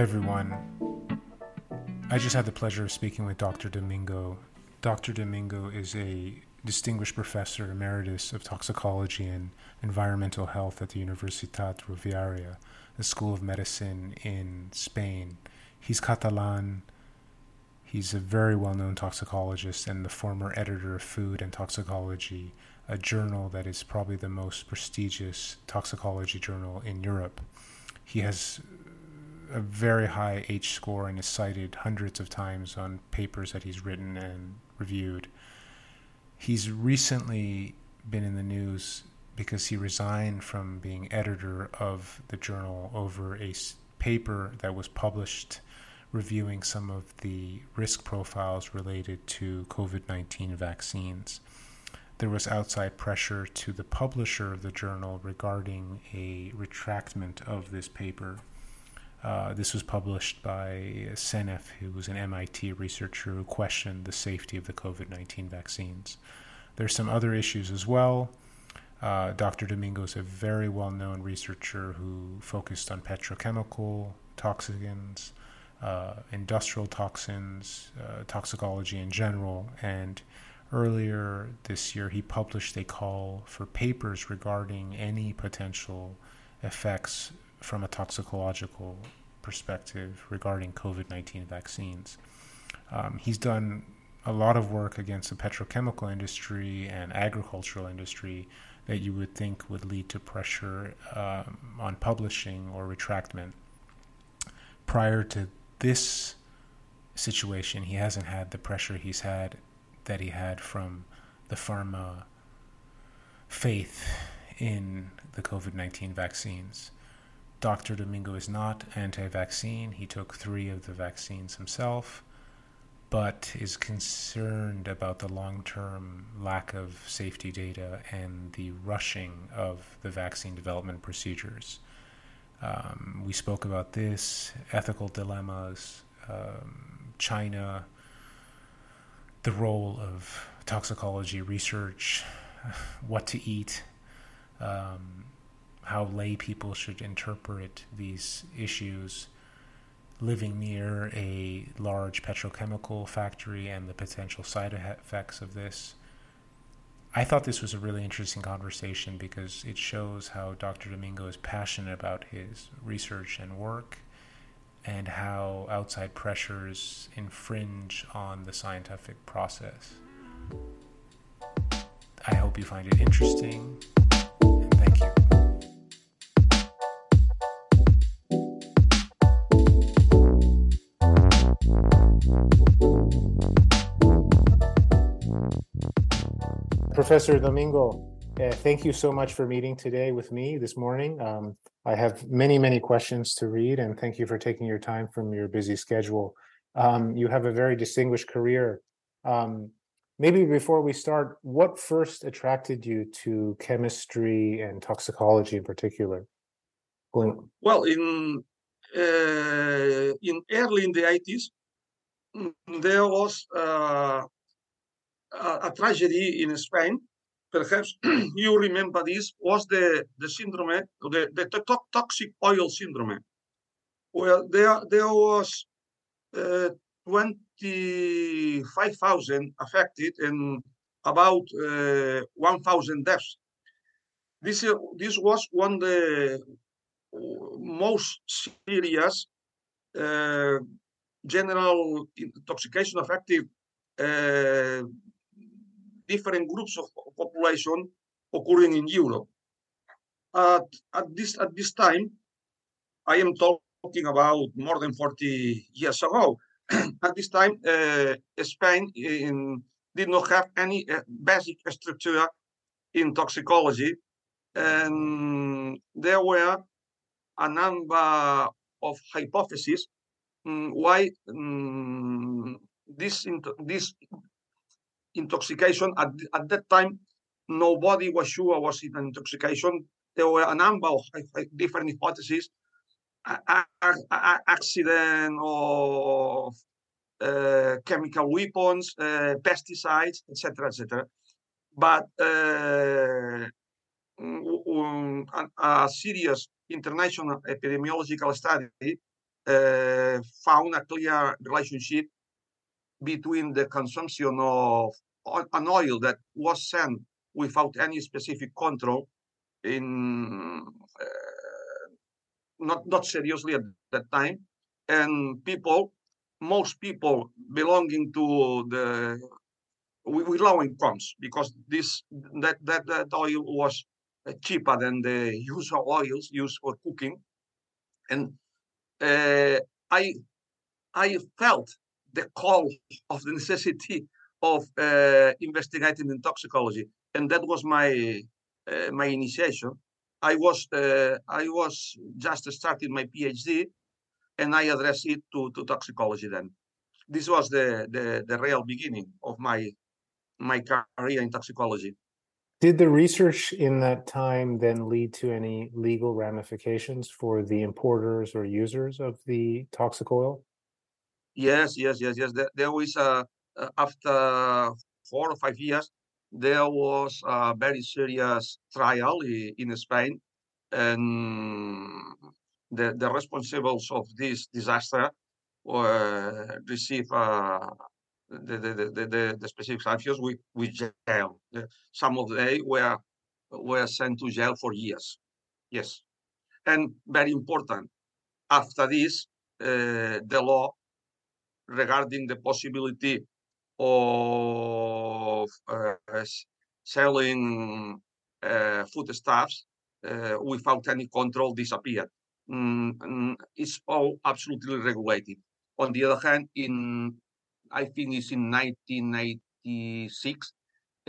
Everyone. I just had the pleasure of speaking with Dr. Domingo. Dr. Domingo is a distinguished professor emeritus of toxicology and environmental health at the Universitat Rovira, the School of Medicine in Spain. He's Catalan. He's a very well known toxicologist and the former editor of Food and Toxicology, a journal that is probably the most prestigious toxicology journal in Europe. He has a very high H score and is cited hundreds of times on papers that he's written and reviewed. He's recently been in the news because he resigned from being editor of the journal over a paper that was published reviewing some of the risk profiles related to COVID 19 vaccines. There was outside pressure to the publisher of the journal regarding a retractment of this paper. Uh, this was published by Seneff, who was an MIT researcher who questioned the safety of the COVID 19 vaccines. There's some other issues as well. Uh, Dr. Domingo is a very well known researcher who focused on petrochemical toxins, uh, industrial toxins, uh, toxicology in general. And earlier this year, he published a call for papers regarding any potential effects from a toxicological perspective regarding COVID 19 vaccines. Um, he's done a lot of work against the petrochemical industry and agricultural industry that you would think would lead to pressure um, on publishing or retractment. Prior to this situation, he hasn't had the pressure he's had that he had from the pharma faith in the COVID 19 vaccines. Dr. Domingo is not anti vaccine. He took three of the vaccines himself, but is concerned about the long term lack of safety data and the rushing of the vaccine development procedures. Um, we spoke about this, ethical dilemmas, um, China, the role of toxicology research, what to eat. Um, how lay people should interpret these issues living near a large petrochemical factory and the potential side effects of this. I thought this was a really interesting conversation because it shows how Dr. Domingo is passionate about his research and work and how outside pressures infringe on the scientific process. I hope you find it interesting. Professor Domingo, uh, thank you so much for meeting today with me this morning. Um, I have many, many questions to read, and thank you for taking your time from your busy schedule. Um, you have a very distinguished career. Um, maybe before we start, what first attracted you to chemistry and toxicology in particular? Well, in uh, in early in the 80s, mm, there was uh, a, tragedy in Spain. Perhaps you remember this was the the syndrome, the, the toxic oil syndrome. Well, there there was uh, 25,000 affected and about uh, 1,000 deaths. This this was one of the most serious uh, general intoxication affected uh, different groups of population occurring in Europe. At, at this at this time, I am talking about more than 40 years ago. at this time, uh, Spain in, did not have any uh, basic structure in toxicology, and there were a number of hypotheses um, why um, this this intoxication. At, at that time, nobody was sure was it an intoxication. There were a number of different hypotheses, accident of uh, chemical weapons, uh, pesticides, etc., etc. But uh, um, a, a, serious international epidemiological study uh, found a clear relationship between the consumption of an oil that was sent without any specific control in uh, not not seriously at that time. And people most people belonging to the with low incomes because this that that, that oil was uh, cheaper than the usual oils used for cooking. And i i felt the call of the necessity of uh, investigating in toxicology, and that was my uh, my initiation. I was uh, I was just starting my PhD, and I addressed it to, to toxicology. Then, this was the, the the real beginning of my my career in toxicology. Did the research in that time then lead to any legal ramifications for the importers or users of the toxic oil? Yes, yes, yes, yes. There, there was uh, after four or five years, there was a very serious trial in Spain, and the, the responsibles of this disaster uh, received uh, the, the, the, the, specific sanctions with, with jail. Some of them were, were sent to jail for years. Yes. And very important, after this, uh, the law regarding the possibility of uh, selling uh, foodstuffs uh, without any control disappeared. Mm, it's all absolutely regulated. On the other hand, in I think it's in 1986,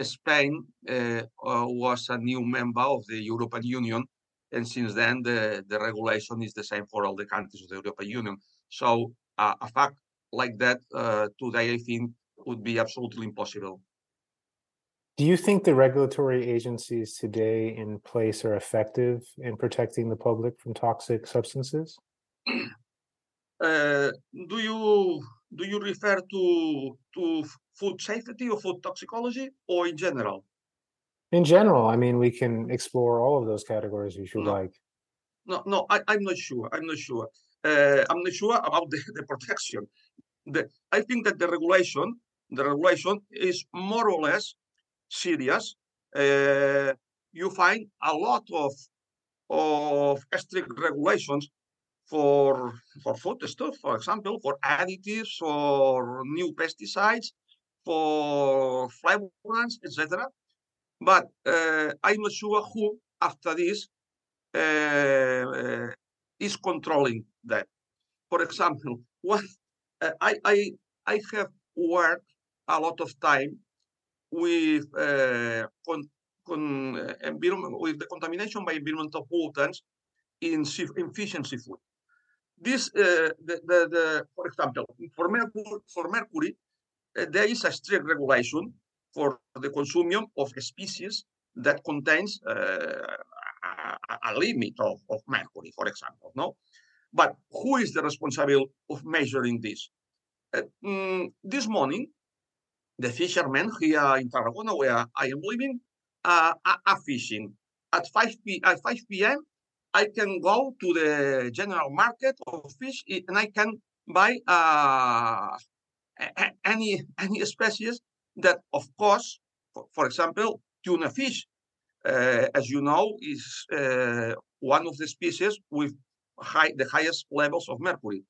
Spain uh, uh, was a new member of the European Union, and since then the, the regulation is the same for all the countries of the European Union. So uh, a fact like that today, I think, would be absolutely impossible. Do you think the regulatory agencies today in place are effective in protecting the public from toxic substances? Uh, do you do you refer to to food safety or food toxicology or in general? In general, I mean, we can explore all of those categories if you no. like. No, no, I, am not sure. I'm not sure. Uh, I'm not sure about the, the protection. The, I think that the regulation the regulation is more or less serious. Uh, you find a lot of of strict regulations for for food stuff, for example, for additives, for new pesticides, for flavorants, etc. But uh, I'm not sure who after this uh, is controlling that. For example, what uh, I I I have worked a lot of time with uh, con, con uh, environment with the contamination by environmental pollutants in, in fish and seafood. This, uh, the, the, the, for example, for mercury, for mercury uh, there is a strict regulation for the consumption of species that contains uh, a, a, limit of, of mercury, for example. No, but who is the responsible of measuring this? Uh, mm, this morning, the fishermen here in Tarragona, where I am living, uh, are, fishing. At 5 p at 5 p.m., I can go to the general market of fish and I can buy uh, any any species that, of course, for, for example, tuna fish, uh, as you know, is uh, one of the species with high, the highest levels of mercury.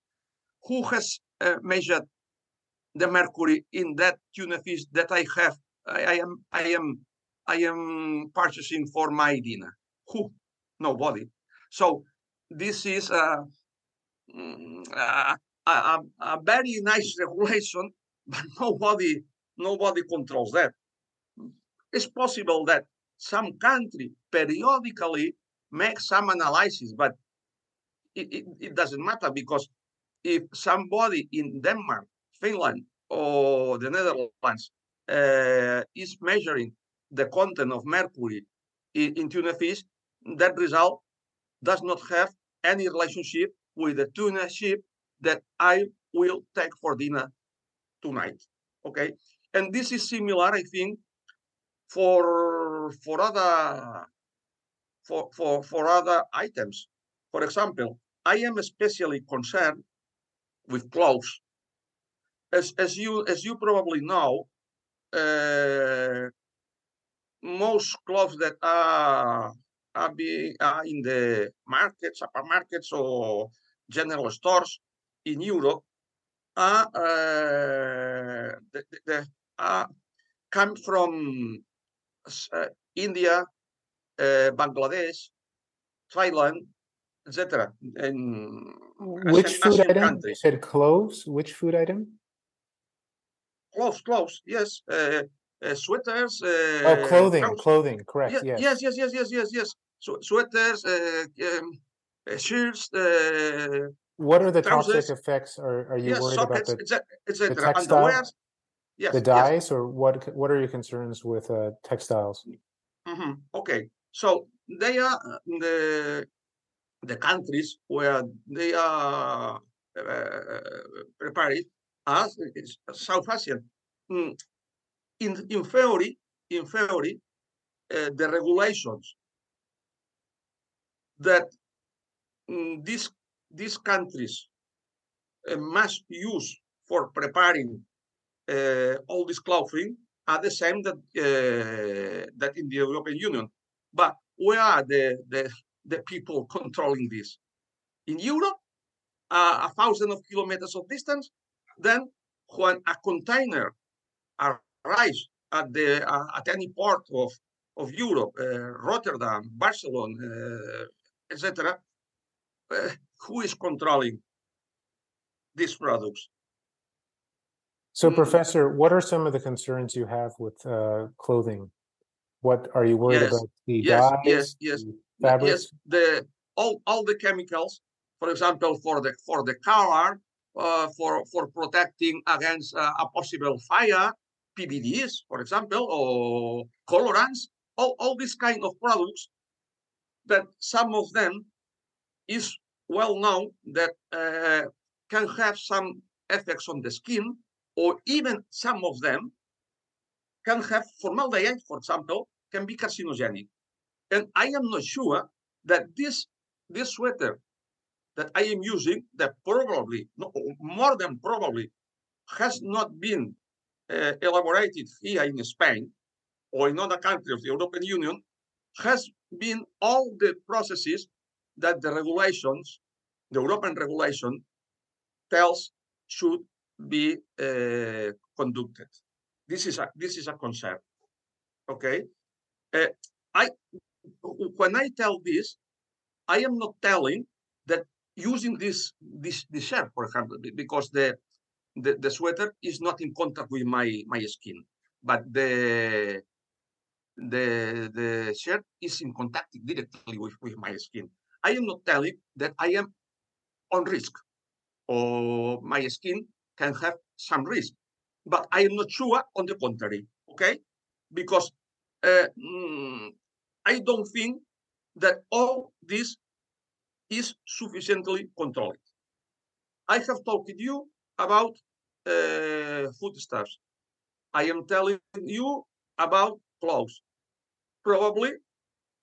Who has uh, measured the mercury in that tuna fish that I have. I, I am I am I am purchasing for my dinner. Who? Nobody. So this is a, mm, a, a, a very nice regulation, but nobody nobody controls that. It's possible that some country periodically makes some analysis, but it, it, it doesn't matter because if somebody in Denmark Finland or the Netherlands uh, is measuring the content of mercury in, in, tuna fish, that result does not have any relationship with the tuna ship that I will take for dinner tonight. Okay, and this is similar, I think, for for other for for for other items. For example, I am especially concerned with clothes. As as you as you probably know, uh, most clothes that are are, be, are in the markets, supermarkets, or general stores in Europe are uh, the, the, are come from uh, India, uh, Bangladesh, Thailand, etc. And which food item? Countries. You said clothes. Which food item? Clothes, clothes. Yes, uh, sweaters. Uh, oh, clothing, clothing. Correct. yes. yes, yes, yes, yes, yes, yes. So, sweaters, uh, um, uh, shirts. Uh, what are the trousers. toxic effects? Are, are you yes, worried sockets, about the, etc. the textile? Yes, the dyes, yes. or what? What are your concerns with uh, textiles? Mm-hmm. Okay, so they are the the countries where they are uh, prepared as South Asian. Mm, in in theory, in theory, uh, the regulations that mm, these these countries uh, must use for preparing uh, all this clothing are the same that uh, that in the European Union. But where are the, the, the people controlling this? In Europe, a thousand of kilometers of distance, then when a container arrives at the uh, at any port of of Europe, uh, Rotterdam, Barcelona, uh, etc., uh, who is controlling these products? So. Professor, what are some of the concerns you have with uh, clothing? What are you worried yes. about? The yes, dyes, yes, yes, fabrics? yes. The all all the chemicals, for example, for the for the color, uh, for for protecting against uh, a possible fire, PBDEs, for example, or colorants, all all these kind of products that some of them is well known that uh, can have some effects on the skin or even some of them can have formaldehyde, for example, can be carcinogenic. And I am not sure that this, this sweater that I am using, that probably, no, more than probably, has not been uh, elaborated here in Spain or in other countries of the European Union, has been all the processes that the regulations, the European regulation, tells should be uh, conducted. This is a this is a concern. Okay, uh, I when I tell this, I am not telling that using this this this shirt, for example, because the, the the sweater is not in contact with my my skin, but the the the shirt is in contact directly with, with my skin. I am not telling that I am on risk or my skin can have some risk. But I am not sure on the contrary, okay? Because uh, mm, I don't think that all this is sufficiently controlled. I have talked to you about uh, foodstuffs. I am telling you about clothes. Probably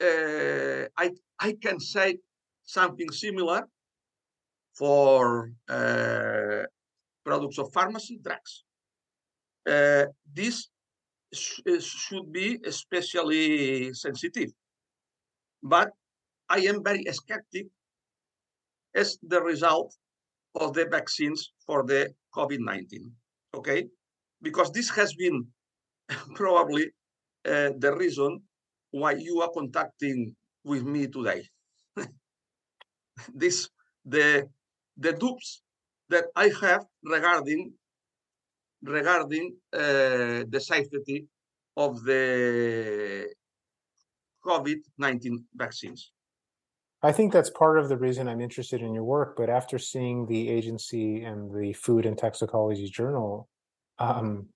uh, I I can say something similar for uh, products of pharmacy, drugs. Uh, this sh should be especially sensitive. But I am very skeptic as the result of the vaccines for the COVID-19, okay? Because this has been probably uh, the reason why you are contacting with me today. this the the dupes that I have regarding regarding uh, the safety of the COVID-19 vaccines. I think that's part of the reason I'm interested in your work. But after seeing the agency and the Food and Toxicology Journal, um,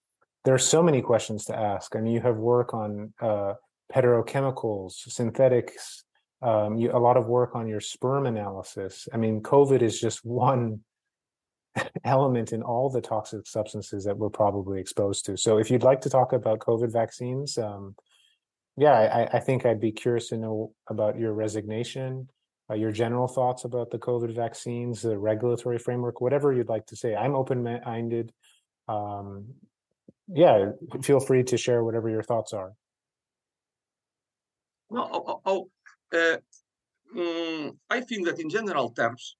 there are so many questions to ask. I mean, you have work on uh, petrochemicals, synthetics, um, you, a lot of work on your sperm analysis. I mean, COVID is just one element in all the toxic substances that we're probably exposed to. So if you'd like to talk about COVID vaccines, um, yeah, I, I, think I'd be curious to know about your resignation, uh, your general thoughts about the COVID vaccines, the regulatory framework, whatever you'd like to say. I'm open-minded. Um, yeah, feel free to share whatever your thoughts are. No, oh, oh, oh uh, um, I think that in general terms,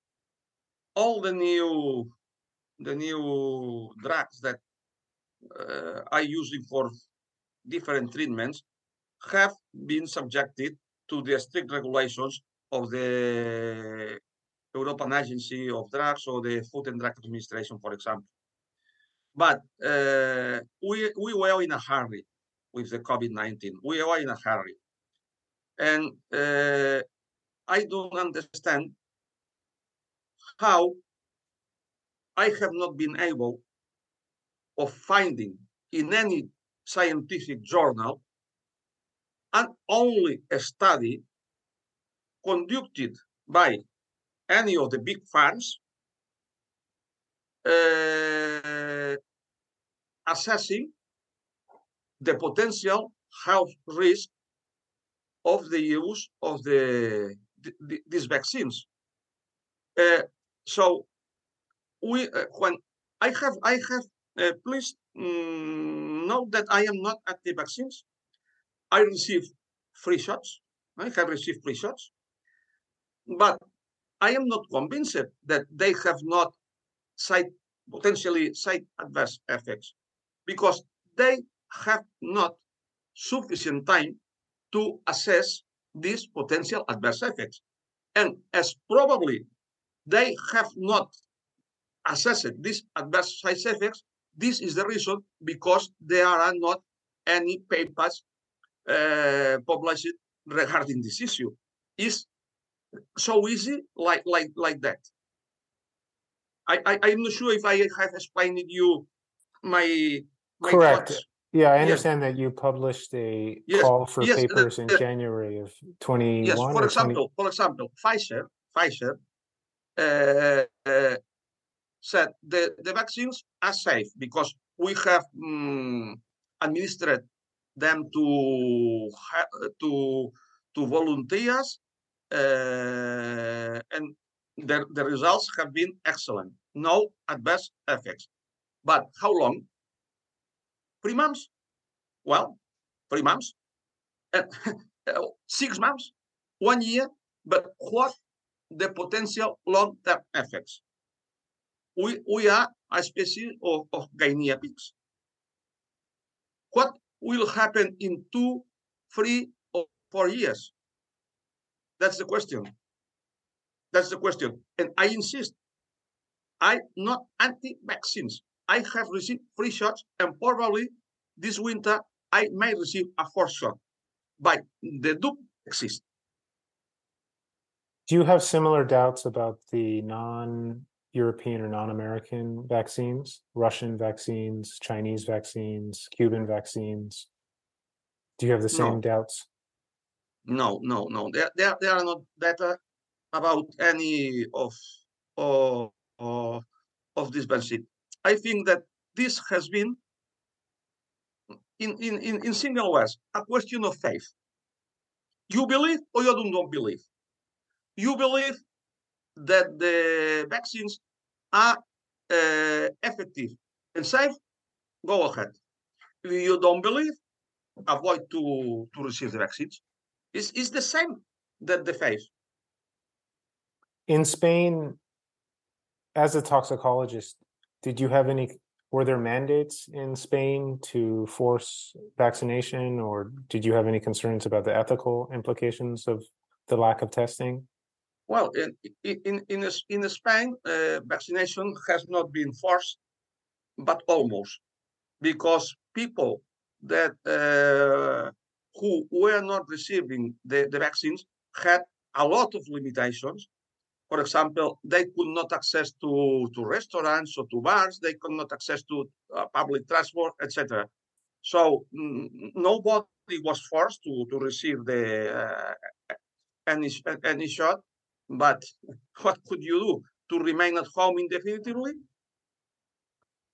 all the new the new drugs that uh, are using for different treatments have been subjected to the strict regulations of the European Agency of Drugs or the Food and Drug Administration, for example. But uh, we, we were in a hurry with the COVID-19. We were in a hurry. And uh, I don't understand how I have not been able of finding in any scientific journal and only a study conducted by any of the big firms uh, assessing the potential health risk of the use of the, the these vaccines. Uh, so we uh, when I have I have uh, please um, note that I am not anti-vaccines. I receive free shots. I have received free shots, but I am not convinced that they have not side potentially side adverse effects because they have not sufficient time to assess these potential adverse effects. And as probably they have not assessed these adverse side effects, this is the reason because there are not any papers uh, published regarding this issue. Is so easy like like like that. I, I I'm not sure if I have explained you my, my correct. Thoughts. Yeah, I understand yes. that you published a yes. call for yes. papers in January of 21. Yes, for example, 20... for example, Pfizer, Pfizer uh, uh, said the, the vaccines are safe because we have um, administered them to to to volunteers uh, and the, the results have been excellent. No adverse effects. But how long? Three months. Well three months. Uh, six months. One year. But what the potential long-term effects? We, we are a species of, of guinea pigs. What will happen in two, three, or four years? That's the question. That's the question. And I insist, I'm not anti-vaccines. I have received three shots, and probably this winter I may receive a fourth shot. But the dupe exists. Do you have similar doubts about the non European or non-American vaccines, Russian vaccines, Chinese vaccines, Cuban vaccines? Do you have the same No. doubts? No, no, no. There, there, there are not data uh, about any of of of, of this vaccine. I think that this has been in, in, in, in single words, a question of faith. You believe or you do not believe. You believe that the vaccines are uh, effective and safe, go ahead. If you don't believe, avoid to, to receive the vaccines. It's, it's the same that the faith. In Spain, as a toxicologist, did you have any, were there mandates in Spain to force vaccination or did you have any concerns about the ethical implications of the lack of testing? Well, in in in, in Spain, uh, vaccination has not been forced, but almost, because people that uh, who were not receiving the, the vaccines had a lot of limitations. For example, they could not access to, to restaurants or to bars. They could not access to uh, public transport, etc. So nobody was forced to, to receive the uh, any any shot. But what could you do to remain at home indefinitely?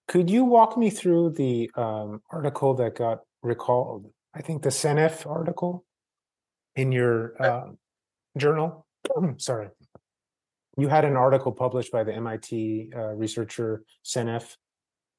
Could you walk me through the um, article that got recalled? I think the Seneff article in your uh, journal. sorry, you had an article published by the MIT uh, researcher Seneff.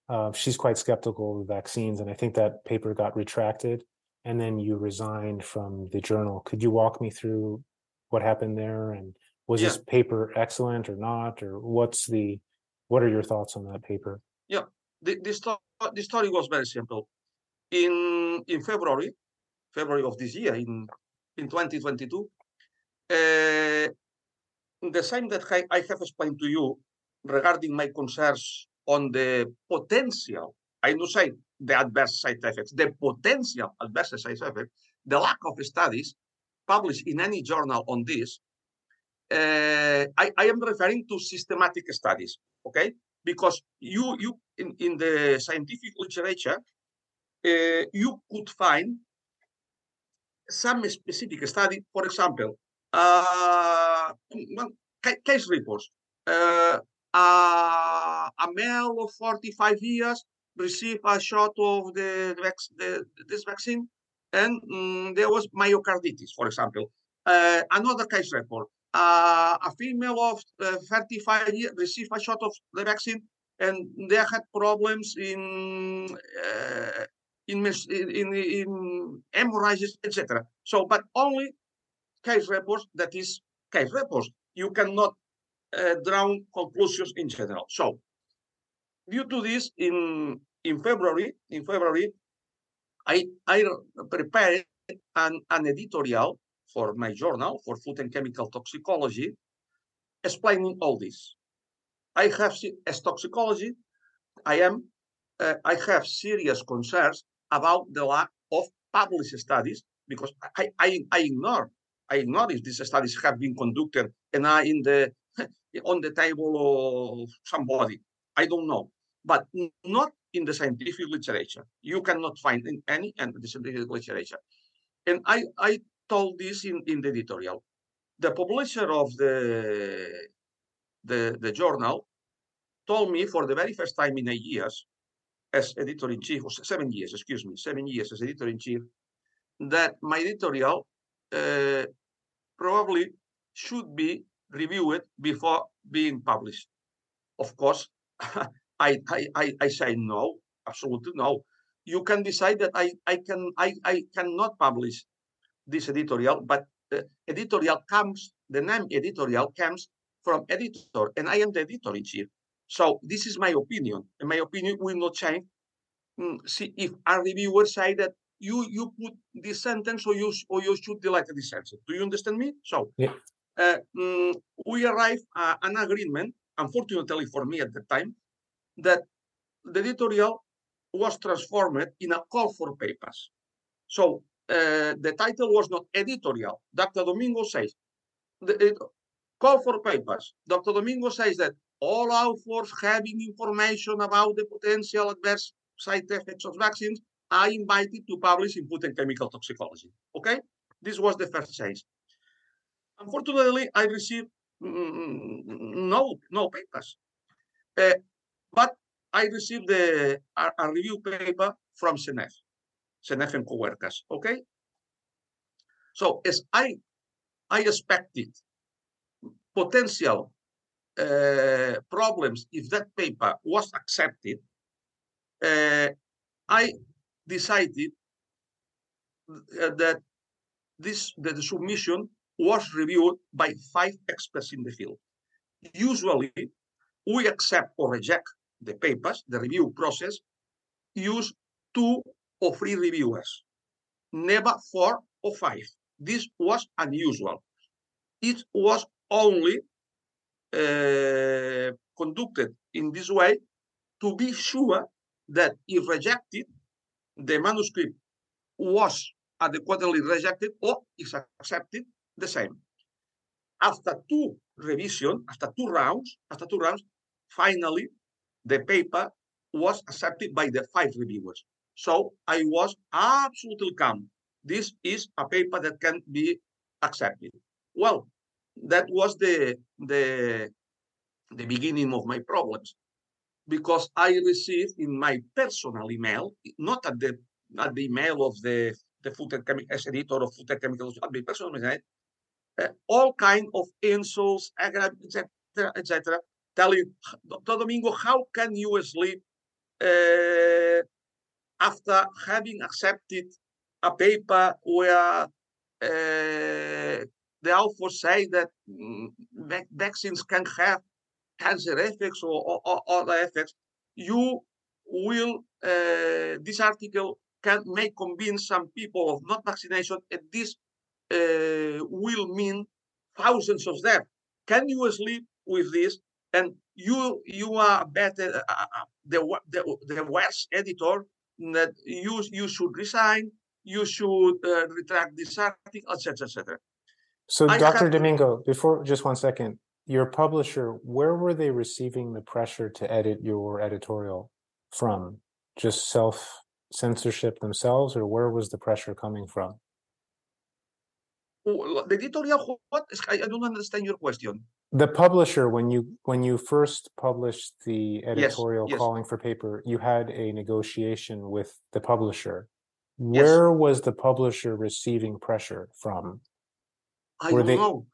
Uh, she's quite skeptical of vaccines, and I think that paper got retracted. And then you resigned from the journal. Could you walk me through what happened there? And was this paper excellent or not? Or what's the what are your thoughts on that paper? Yeah, the, the, sto- the story was very simple. In in February, February of this year, in in 2022, uh, the same that I, I have explained to you regarding my concerns on the potential, I do say the adverse side effects, the potential adverse side effects, the lack of studies published in any journal on this, uh, I, I, am referring to systematic studies, okay? Because you, you in, in the scientific literature, uh, you could find some specific study, for example, uh, case reports. Uh, uh, a male of 45 years received a shot of the, the this vaccine, and um, there was myocarditis, for example. Uh, another case report: uh, a female of uh, 35 years received a shot of the vaccine, and they had problems in uh, in, in, in hemorrhages, etc. So, but only case reports, that is case reports. You cannot uh, draw conclusions in general. So, due to this, in in February, in February, I I prepared an, an editorial for my journal for food and chemical toxicology, explaining all this. I have as toxicology, I am uh, I have serious concerns about the lack of published studies because I, I, I ignore I ignore if these studies have been conducted and are in the on the table of somebody. I don't know, but not in the scientific literature. You cannot find in any and the scientific literature. And I, I told this in, in the editorial. The publisher of the, the, the journal told me for the very first time in eight years as editor in chief, or seven years, excuse me, seven years as editor in chief, that my editorial uh, probably should be reviewed before being published. Of course, I, I, I, I say no, absolutely no. You can decide that I, I can I, I cannot publish this editorial, but the editorial comes, the name editorial comes from editor, and I am the editor in chief. So this is my opinion, and my opinion will not change. Mm, see, if a reviewer say that you you put this sentence or you or you should delete this sentence. Do you understand me? So yeah. uh, mm, we arrived at an agreement, unfortunately for me at the time, that the editorial was transformed in a call for papers. So uh, the title was not editorial. Dr. Domingo says, the, it, call for papers. Dr. Domingo says that all authors having information about the potential adverse side effects of vaccines are invited to publish in food and chemical toxicology. Okay, this was the first change. Unfortunately, I received mm, no no papers, uh, but I received the a, a, review paper from Seneff, Seneff and coworkers. Okay, so as I I expected potential uh, problems if that paper was accepted, uh, I decided uh, that this that the submission was reviewed by five experts in the field. Usually, we accept or reject the papers, the review process, use two or three reviewers, never four or five. This was unusual. It was only uh, conducted in this way to be sure that if rejected, the manuscript was adequately rejected or is accepted the same. After two revision, after two rounds, after two rounds, finally the paper was accepted by the five reviewers. So I was absolutely calm. This is a paper that can be accepted. Well, that was the the the beginning of my problems because I received in my personal email, not at the at the email of the the food and chemical as editor of food and chemicals, at my personal email, uh, all kind of insults, etc., etc., telling Dr. Domingo, how can you sleep uh, after having accepted a paper where uh, the author say that vaccines can have cancer effects or, or, or other effects, you will, uh, this article can may convince some people of not vaccination, and this uh, will mean thousands of deaths. Can you sleep with this? And you you are better uh, uh, uh the, the the worst editor that you you should resign. You should uh, retract this article, etc., etc. So, I Dr. Domingo, before just one second, your publisher, where were they receiving the pressure to edit your editorial from? Just self censorship themselves, or where was the pressure coming from? The editorial, what? I don't understand your question. The publisher, when you when you first published the editorial yes, yes. calling for paper, you had a negotiation with the publisher. Where yes. was the publisher receiving pressure from? I Were don't they... know.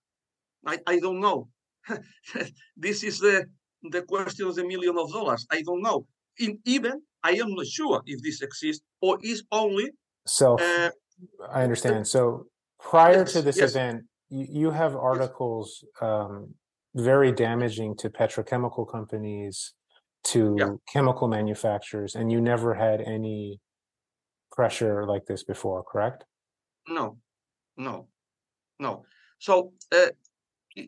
I, I don't know. this is the the question of the million of dollars. I don't know. In, even I am not sure if this exists or is only so Uh, I understand. So prior to this event, you, you, have articles um, very damaging to petrochemical companies, to yeah. chemical manufacturers, and you never had any pressure like this before, correct? No, no, no. So uh,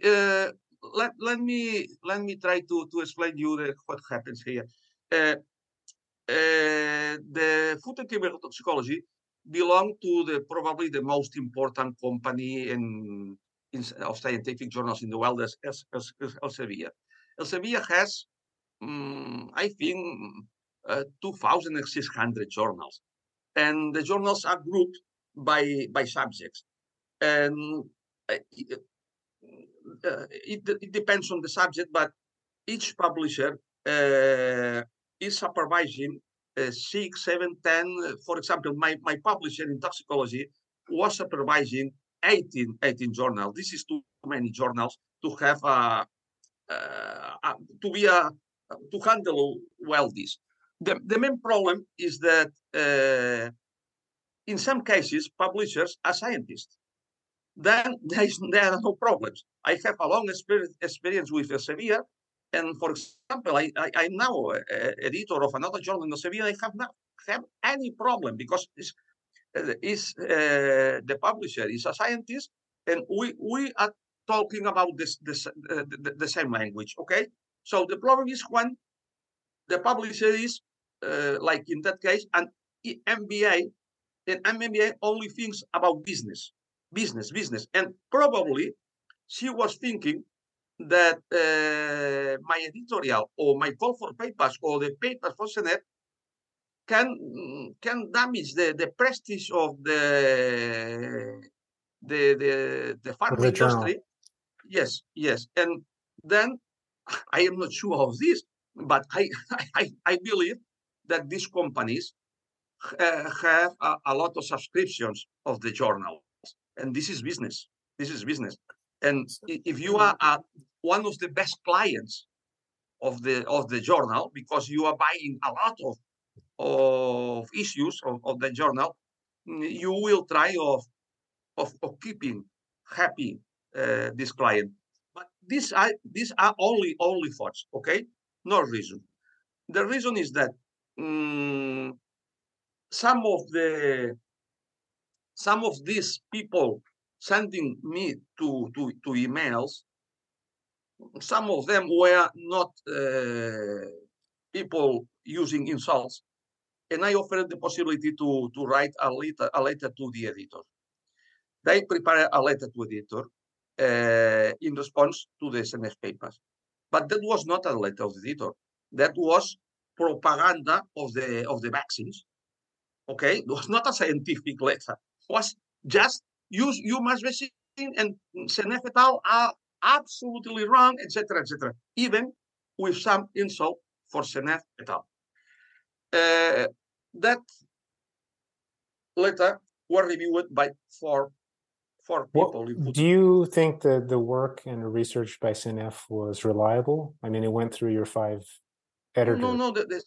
uh, let let me let me try to to explain you the, what happens here. Uh, uh, the food and chemical toxicology belong to the probably the most important company in, in of scientific journals in the world as, as, as, as Elsevier. Elsevier has, um, I think, uh, 2,600 journals, and the journals are grouped by by subjects, and uh, uh, it, it, depends on the subject, but each publisher uh, is supervising uh, six, seven, ten. For example, my, my publisher in toxicology was supervising 18, 18 journals. This is too many journals to have a, uh, to be a to handle well this. The, the main problem is that uh, in some cases publishers are scientists then there, is, there are no problems. I have a long experience, with Elsevier, and for example, I, I, am now uh, editor of another journal in Elsevier. I have not have any problem because it's, uh, is uh, the publisher is a scientist, and we we are talking about this this uh, the, the, same language. Okay, so the problem is when the publisher is uh, like in that case an MBA, and MBA only thinks about business business, business. And probably she was thinking that uh, my editorial or my call for papers or the papers for Seneff can can damage the, the prestige of the the the, the pharma the industry. Yes, yes. And then I am not sure of this, but I I, I believe that these companies uh, have a, a lot of subscriptions of the journal and this is business. This is business. And if you are a, one of the best clients of the of the journal because you are buying a lot of of issues of, of the journal, mm, you will try of of, of keeping happy uh, this client. But these are these are only only thoughts, okay? No reason. The reason is that um, some of the some of these people sending me to, to, to emails, some of them were not uh, people using insults, and I offered the possibility to, to write a letter, a letter to the editor. They prepared a letter to the editor uh, in response to the SMS papers. But that was not a letter of the editor. That was propaganda of the of the vaccines. Okay, it was not a scientific letter It was just you you must be seen and Seneff et al. are absolutely wrong, etc., etc. Even with some insult for Seneff et al. Uh, that letter were reviewed by four Well, people. do you think that the work and the research by Seneff was reliable? I mean, it went through your five editors. No, no, the, the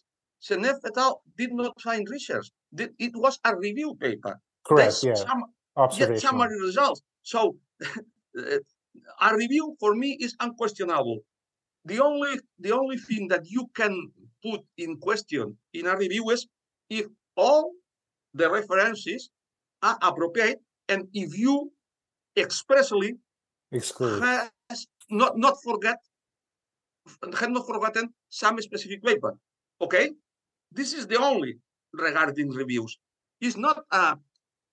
Seneff et al. did not find research. It was a review paper. Correct, They yeah, observational. Yet summary results. So uh, a review for me is unquestionable. The only the only thing that you can put in question in a review is if all the references are appropriate and if you expressly Exclude. has not not forget have not forgotten some specific paper. Okay, this is the only regarding reviews. It's not a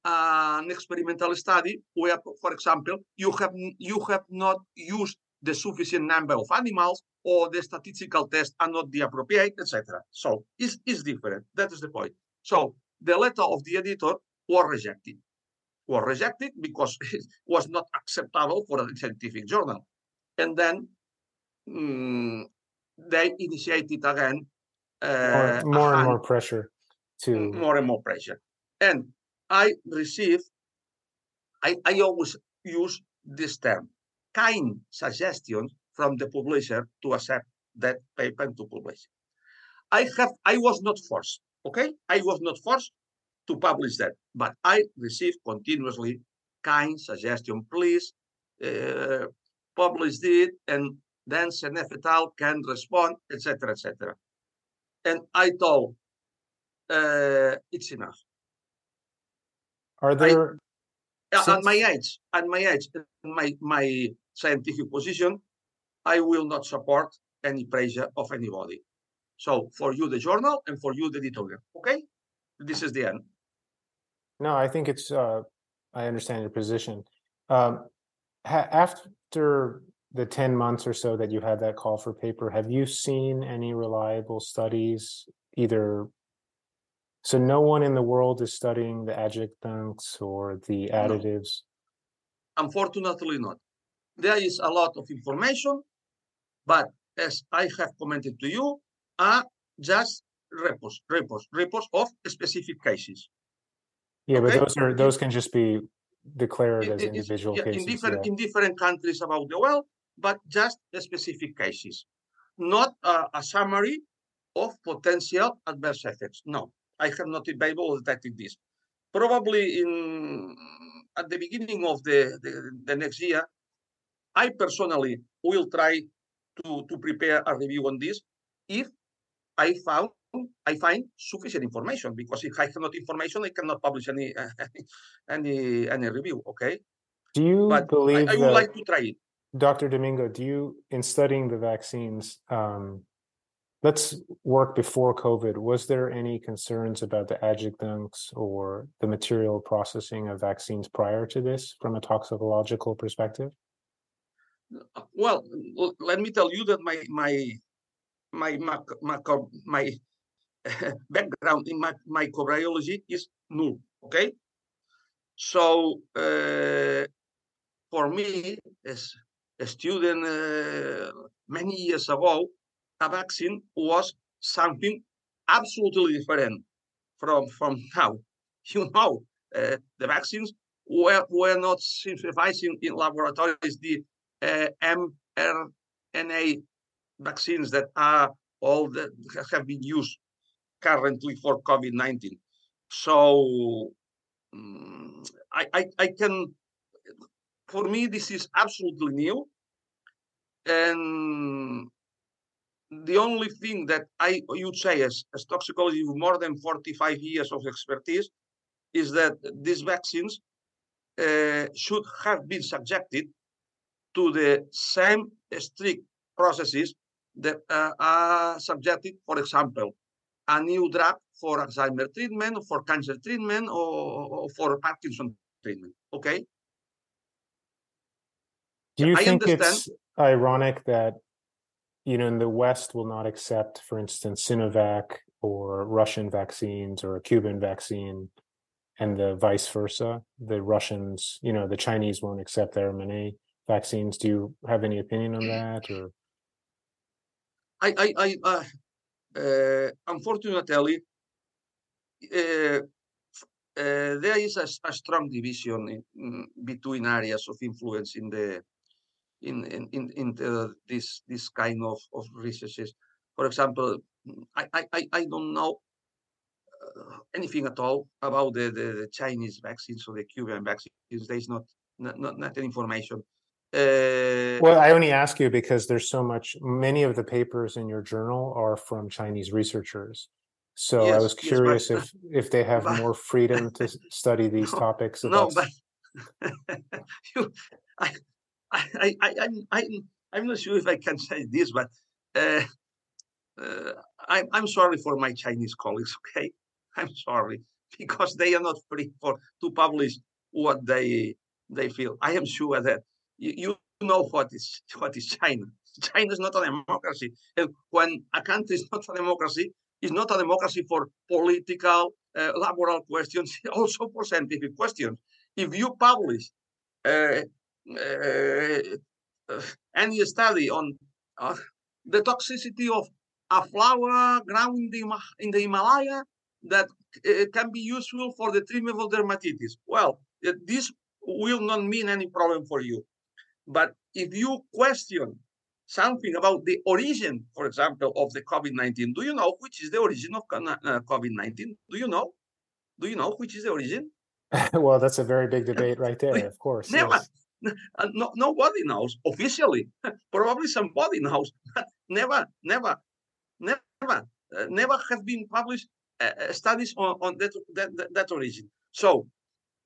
an experimental study where, for example, you have you have not used the sufficient number of animals or the statistical tests are not the appropriate, etc. So it's, it's different. That is the point. So the letter of the editor was rejected. Was rejected because it was not acceptable for a scientific journal. And then mm, they initiated again uh, More, more and more pressure to, more and more pressure. And I receive, I, I always use this term, kind suggestions from the publisher to accept that paper and to publish. I have, I was not forced, okay? I was not forced to publish that, but I received continuously kind suggestion, please uh, publish it, and then Seneff et al. can respond, etc., etc. And I told, uh, it's enough. are there, Uh, At my age, at my age, my my scientific position, I will not support any pressure of anybody. So for you, the journal, and for you, the editorial. Okay, this is the end. no, I think it's, uh, I understand your position. Um, ha- after the ten months or so that you had that call for paper, have you seen any reliable studies either? So no one in the world is studying the adjuncts or the additives? Unfortunately, not. There is a lot of information, but as I have commented to you, are just reports, reports, reports of specific cases. Yeah, but those are, those can just be declared in- as in- in- individual yeah, cases. in different yeah. in different countries about the world, but just the specific cases, not a, a summary of potential adverse effects. No, I have not been able to detect this. Probably in at the beginning of the, the, the next year, I personally will try to, to prepare a review on this if I found I find sufficient information because if I have not information, I cannot publish any any any review. Okay, Do you but believe I would that, like to try it. Dr. Domingo, do you, in studying the vaccines, um, let's work before COVID, was there any concerns about the adjuncts or the material processing of vaccines prior to this from a toxicological perspective? Uh, Well, let me tell you that my my my mac- macro- my background in my microbiology is null. Okay, so uh, for me, as a student uh, many years ago, a vaccine was something absolutely different from from now. You know, uh, the vaccines were were not synthesizing in laboratories the mRNA vaccines that are all that have been used currently for COVID-19. So mm, I, I, I can, for me, this is absolutely new. And the only thing that I would say as, as toxicology with more than 45 years of expertise is that these vaccines uh, should have been subjected to the same strict processes that uh, are subjected, for example, a new drug for Alzheimer treatment, for cancer treatment, or, or for Parkinson treatment. Okay. Do you I think understand. it's ironic that, you know, in the West will not accept, for instance, Sinovac or Russian vaccines or a Cuban vaccine, and the vice versa? The Russians, you know, the Chinese won't accept their mRNA vaccines. Do you have any opinion on that? Or I, I, I uh, uh, unfortunately, uh, uh, there is a, a, strong division in, in, between areas of influence in the in in in, in the, this this kind of of researches. For example, I I I don't know uh, anything at all about the, the, the Chinese vaccines or the Cuban vaccines. There is not not not, not information. Uh, well, I only ask you because there's so much. Many of the papers in your journal are from Chinese researchers. So yes, I was curious yes, but, if if they have but, more freedom to study these no, topics. No, but you, I, I, I, I'm, I'm, I'm not sure if I can say this, but uh, uh, I'm, I'm sorry for my Chinese colleagues. Okay, I'm sorry because they are not free for to publish what they they feel. I am sure that you, you know what is what is China. China is not a democracy, and when a country is not a democracy, it's not a democracy for political, uh, laboral questions, also for scientific questions. If you publish uh, uh, any study on uh, the toxicity of a flower ground in the, in the Himalaya that uh, can be useful for the treatment of dermatitis, well, this will not mean any problem for you. But if you question something about the origin, for example, of the COVID-19. Do you know which is the origin of uh, COVID-19? Do you know? Do you know which is the origin? well, that's a very big debate right there, of course. Never. Yes. No, nobody knows officially. Probably somebody knows, but never, never, never, uh, never have been published uh, uh studies on, on that, that, that origin. So,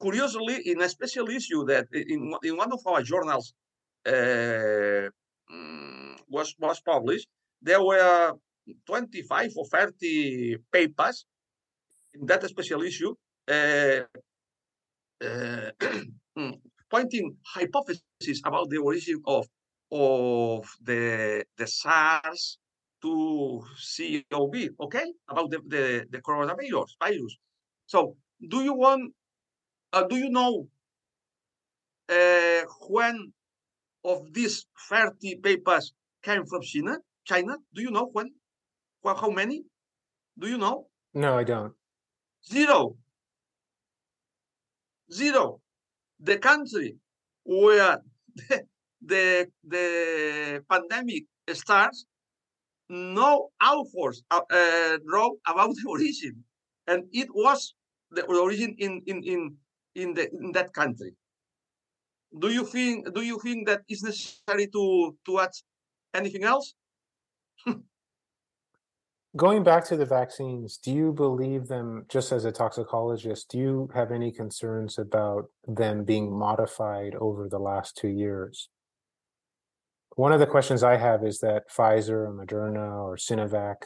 curiously, in a special issue that in, in one of our journals, was was published, there were 25 or 30 papers in that special issue uh, uh, pointing hypotheses about the origin of of the the SARS to CoV, okay, about the, the, the coronavirus virus. So, do you want, uh, do you know uh, when of these 30 papers came from China? China? Do you know when? Well, how many? Do you know? No, I don't. Zero. Zero. The country where the, the, the pandemic starts, no authors uh, uh, wrote about the origin. And it was the origin in, in, in, in, the, in that country do you think do you think that is necessary to to add anything else? Going back to the vaccines do you believe them just as a toxicologist do you have any concerns about them being modified over the last two years? One of the questions i have is that pfizer or moderna or sinovac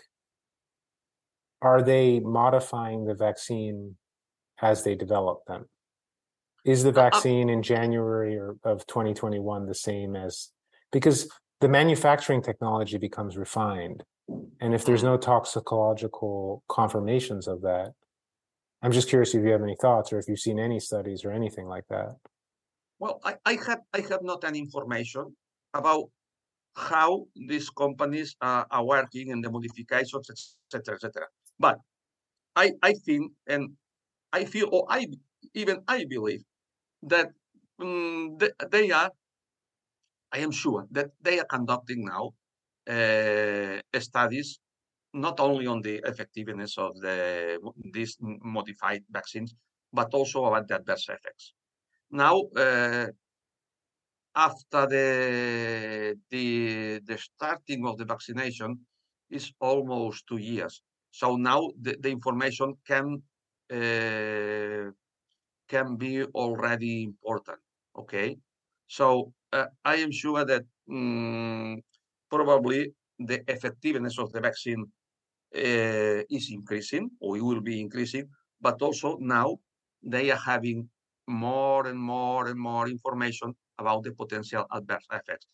are they modifying the vaccine as they develop them is the uh, uh vaccine in January or of 2021 the same as because the manufacturing technology becomes refined. And if there's no toxicological confirmations of that i'm just curious if you have any thoughts or if you've seen any studies or anything like that. Well i, I have i have not any information about how these companies uh, are working and the modifications etc etc but i i think and i feel or i even i believe that um, they are, I am sure that they are conducting now uh, studies not only on the effectiveness of the these modified vaccines, but also about the adverse effects. Now, uh, after the, the the starting of the vaccination is almost two years. So now the, the information can uh, can be already important. Okay, so uh, I am sure that um, probably the effectiveness of the vaccine uh, is increasing or it will be increasing, but also now they are having more and more and more information about the potential adverse effects.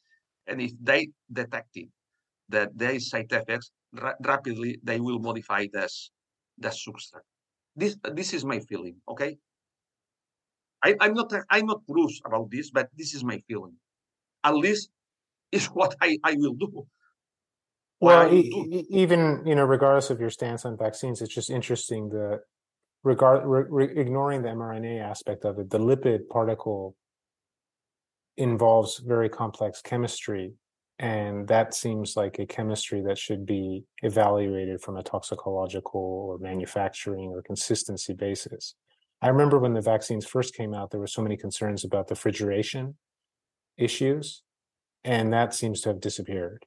And if they detected that there is side effects, ra rapidly they will modify this, the substrate. This, this is my feeling, okay? I, am not I'm not Bruce about this, but this is my feeling. At least is what I, I will do. Well, do. even you know, regardless of your stance on vaccines, it's just interesting that regard re, re, ignoring the mRNA aspect of it, the lipid particle involves very complex chemistry, and that seems like a chemistry that should be evaluated from a toxicological or manufacturing or consistency basis. I remember when the vaccines first came out, there were so many concerns about the refrigeration issues, and that seems to have disappeared.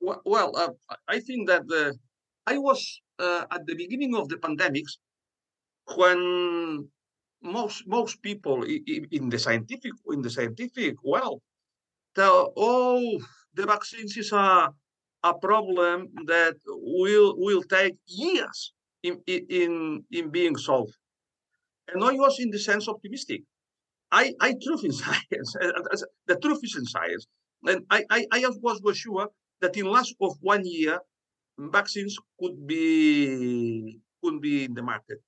Well, uh, I think that the I was uh, at the beginning of the pandemics when most most people in, the scientific in the scientific well tell oh the vaccines is a a problem that will will take years in in in being solved and I was in the sense optimistic I I truth in science the truth is in science and I I, I was was sure that in less of one year vaccines could be could be in the market,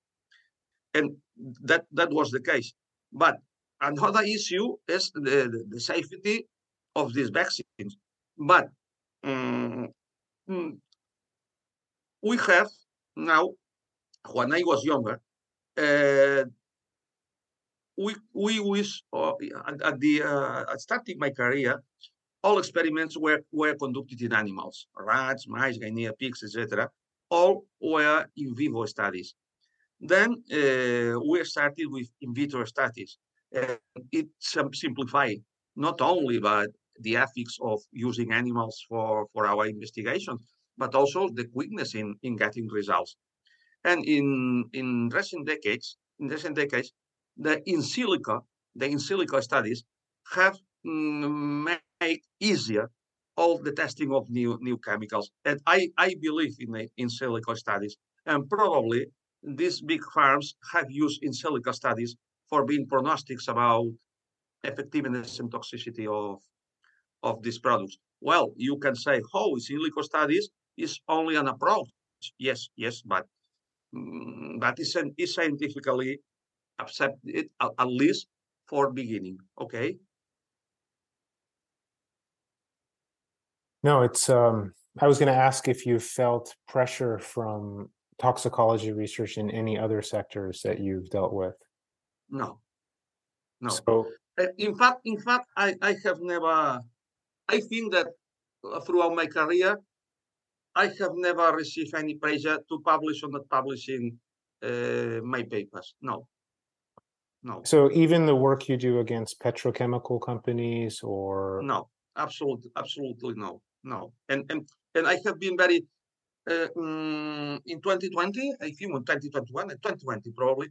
and that that was the case. But another issue is the, the, safety of these vaccines. But um, we have now, when I was younger, uh, we we wish uh, at, at, the uh, starting my career, all experiments were, were conducted in animals, rats, mice, guinea pigs, etc. All were in vivo studies. Then uh, we started with in vitro studies. It simplified not only but the ethics of using animals for, for our investigations, but also the quickness in, in getting results. And in, in recent decades, in recent decades, the in silico, the in silico studies have mm, made easier all the testing of new new chemicals. And I, I believe in the in silico studies. And probably these big farms have used in silico studies for being prognostics about effectiveness and toxicity of of these products. Well, you can say, oh, in silico studies is only an approach. Yes, yes, but that is, is scientifically accepted at least for beginning. Okay. No, it's. Um, I was going to ask if you felt pressure from toxicology research in any other sectors that you've dealt with. No, no. So, uh, in fact, in fact, I, I have never. I think that uh, throughout my career, I have never received any pressure to publish or not publishing uh, my papers. No, no. So even the work you do against petrochemical companies or no, absolutely, absolutely no no. And and and I have been very uh, um, in 2020, I think in 2021 and 2020 probably,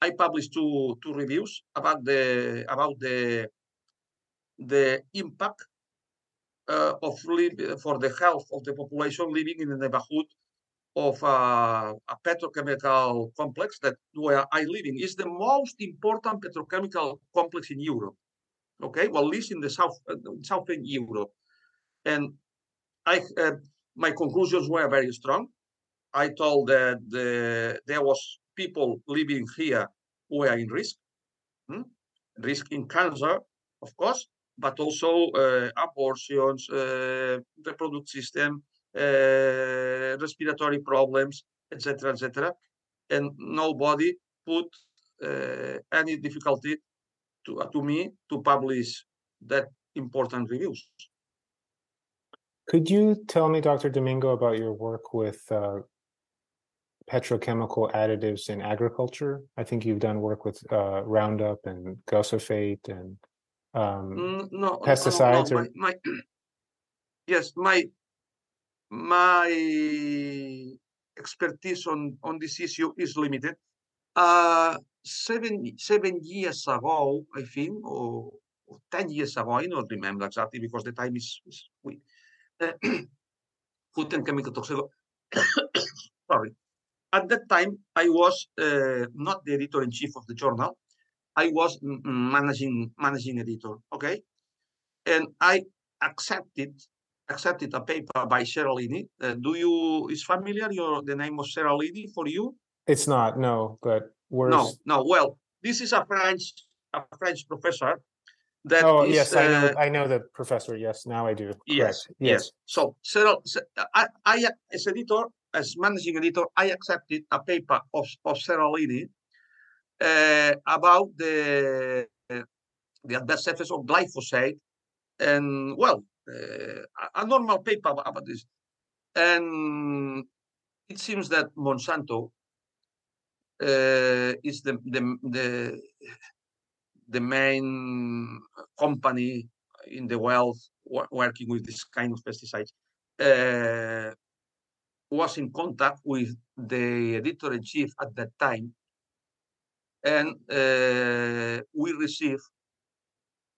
I published two two reviews about the about the the impact uh, of live, for the health of the population living in the neighborhood of uh, a petrochemical complex that where I live in is the most important petrochemical complex in Europe. Okay, well, at least in the south, uh, southern Europe and I uh, my conclusions were very strong. I told that the, there was people living here who were in risk, hmm? risk in cancer, of course, but also uh, abortions, uh, reproductive system, uh, respiratory problems, etc., etc. And nobody put uh, any difficulty to, to me to publish that important reviews. Could you tell me, Dr. Domingo, about your work with uh, petrochemical additives in agriculture? I think you've done work with uh, Roundup and glyphosate and um, mm, no, pesticides. No, no. My, my, yes, my my expertise on on this issue is limited. Uh, seven seven years ago, I think, or, or ten years ago, I don't remember exactly because the time is, is we food and chemical toxicology. Sorry. At that time, I was uh, not the editor in chief of the journal. I was managing managing editor. Okay, and I accepted accepted a paper by Seralini. Uh, do you is familiar your the name of Seralini for you? It's not no, but where's... no no. Well, this is a French a French professor that oh is, yes, I know. Uh, I know the professor. Yes, now I do. Yes, yes, yes. So, so I, I, as editor, as managing editor, I accepted a paper of, of Seralini uh, about the the adverse effects of glyphosate, and well, uh, a normal paper about this, and it seems that Monsanto uh, is the, the the the main company in the world working with this kind of pesticides. Uh, was in contact with the editor in chief at that time, and uh, we received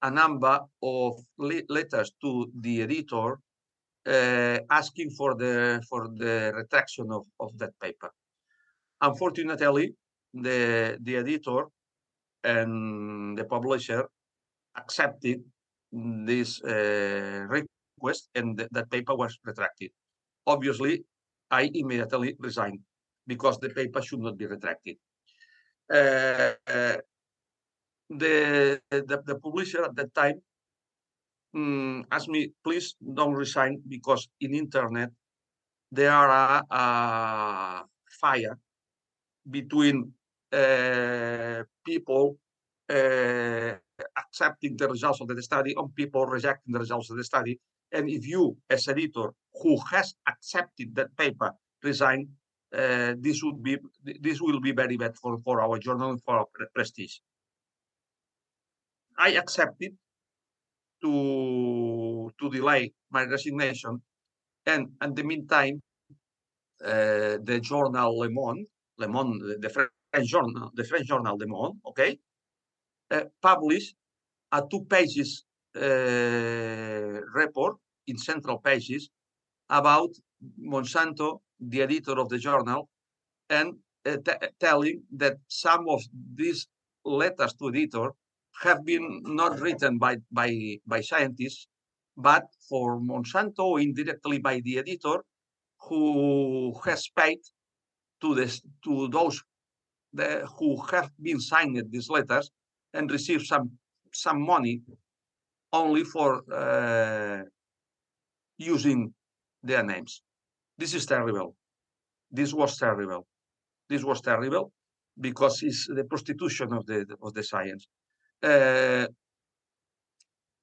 a number of letters to the editor uh, asking for the for the retraction of, of that paper. Unfortunately, the the editor and the publisher accepted this uh, request, and th that paper was retracted. Obviously, I immediately resigned because the paper should not be retracted. Uh, uh, the, the, the publisher at that time um, asked me, please don't resign because in internet there are a, a fire between uh, people uh, accepting the results of the study and people rejecting the results of the study. And if you, as editor, who has accepted that paper, resign, uh, this would be this will be very bad for, for our journal and for our prestige. I accepted to to delay my resignation, and in the meantime, uh, the journal Le Monde, Le Monde, the French journal, the French journal Le Monde, okay, uh, published a two pages uh, report in central pages about Monsanto, the editor of the journal, and uh, telling that some of these letters to editor have been not written by, by, by scientists, but for Monsanto indirectly by the editor who has paid to, this, to those the, who have been signed these letters and received some, some money only for uh, using their names. This is terrible. This was terrible. This was terrible because it's the prostitution of the of the science. Uh,